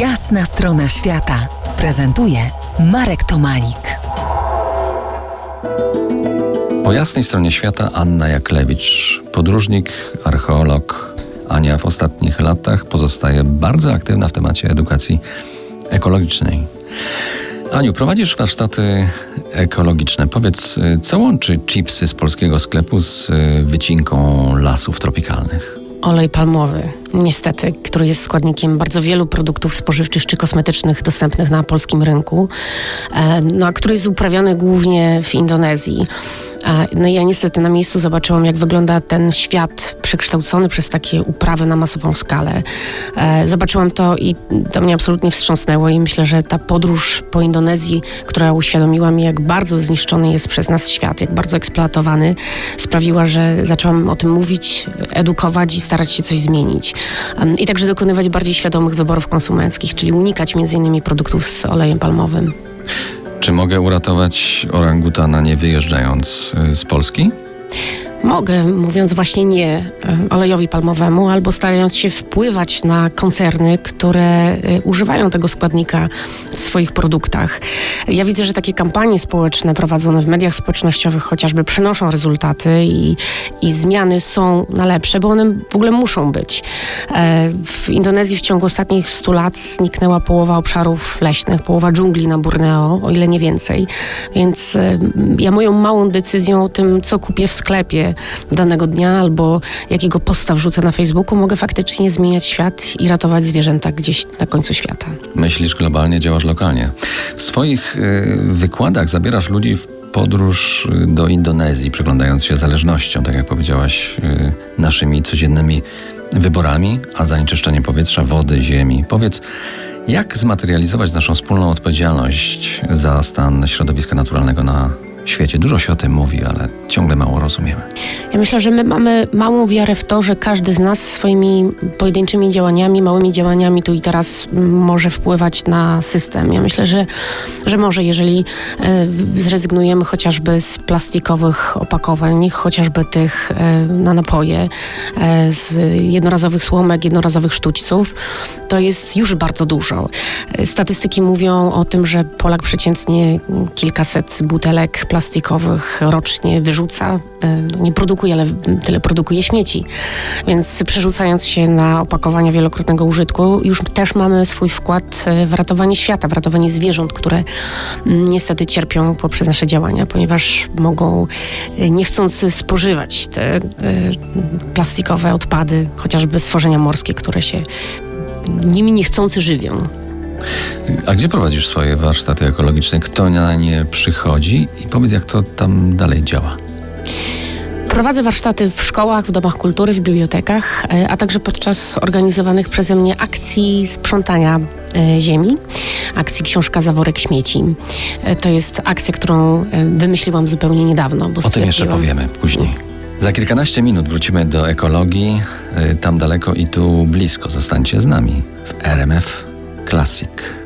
Jasna strona świata prezentuje Marek Tomalik. Po jasnej stronie świata Anna Jaklewicz, podróżnik, archeolog. Ania w ostatnich latach pozostaje bardzo aktywna w temacie edukacji ekologicznej. Aniu, prowadzisz warsztaty ekologiczne. Powiedz, co łączy chipsy z polskiego sklepu z wycinką lasów tropikalnych? olej palmowy, niestety, który jest składnikiem bardzo wielu produktów spożywczych czy kosmetycznych dostępnych na polskim rynku, e, no, a który jest uprawiany głównie w Indonezji. No i ja niestety na miejscu zobaczyłam, jak wygląda ten świat przekształcony przez takie uprawy na masową skalę. E, zobaczyłam to i to mnie absolutnie wstrząsnęło i myślę, że ta podróż po Indonezji, która uświadomiła mi, jak bardzo zniszczony jest przez nas świat, jak bardzo eksploatowany, sprawiła, że zaczęłam o tym mówić, edukować i starać się coś zmienić. I także dokonywać bardziej świadomych wyborów konsumenckich, czyli unikać między innymi produktów z olejem palmowym. Czy mogę uratować orangutana nie wyjeżdżając y, z Polski? Mogę, mówiąc właśnie nie e, olejowi palmowemu, albo starając się wpływać na koncerny, które e, używają tego składnika w swoich produktach. Ja widzę, że takie kampanie społeczne prowadzone w mediach społecznościowych chociażby przynoszą rezultaty i, i zmiany są na lepsze, bo one w ogóle muszą być. E, w Indonezji w ciągu ostatnich 100 lat zniknęła połowa obszarów leśnych, połowa dżungli na Borneo, o ile nie więcej. Więc ja moją małą decyzją o tym, co kupię w sklepie, danego dnia albo jakiego posta wrzucę na Facebooku, mogę faktycznie zmieniać świat i ratować zwierzęta gdzieś na końcu świata. Myślisz globalnie, działasz lokalnie. W swoich y, wykładach zabierasz ludzi w podróż y, do Indonezji, przyglądając się zależnością, tak jak powiedziałaś, y, naszymi codziennymi wyborami, a zanieczyszczenie powietrza, wody, ziemi. Powiedz, jak zmaterializować naszą wspólną odpowiedzialność za stan środowiska naturalnego na świecie. Dużo się o tym mówi, ale ciągle mało rozumiemy. Ja myślę, że my mamy małą wiarę w to, że każdy z nas swoimi pojedynczymi działaniami, małymi działaniami tu i teraz może wpływać na system. Ja myślę, że, że może, jeżeli e, zrezygnujemy chociażby z plastikowych opakowań, chociażby tych e, na napoje, e, z jednorazowych słomek, jednorazowych sztućców, to jest już bardzo dużo. Statystyki mówią o tym, że Polak przeciętnie kilkaset butelek plastikowych rocznie wyrzuca. E, nie produkuje, ale tyle produkuje śmieci. Więc przerzucając się na opakowania wielokrotnego użytku, już też mamy swój wkład w ratowanie świata, w ratowanie zwierząt, które niestety cierpią poprzez nasze działania, ponieważ mogą e, niechcąc spożywać te e, plastikowe odpady, chociażby stworzenia morskie, które się nimi niechcący żywią. A gdzie prowadzisz swoje warsztaty ekologiczne? Kto na nie przychodzi? I powiedz, jak to tam dalej działa. Prowadzę warsztaty w szkołach, w domach kultury, w bibliotekach, e, a także podczas organizowanych przeze mnie akcji sprzątania e, ziemi, akcji Książka Zaworek Śmieci. E, to jest akcja, którą wymyśliłam zupełnie niedawno. Bo o tym jeszcze powiemy później. Za kilkanaście minut wrócimy do ekologii. Tam daleko i tu blisko. Zostańcie z nami w RMF Classic.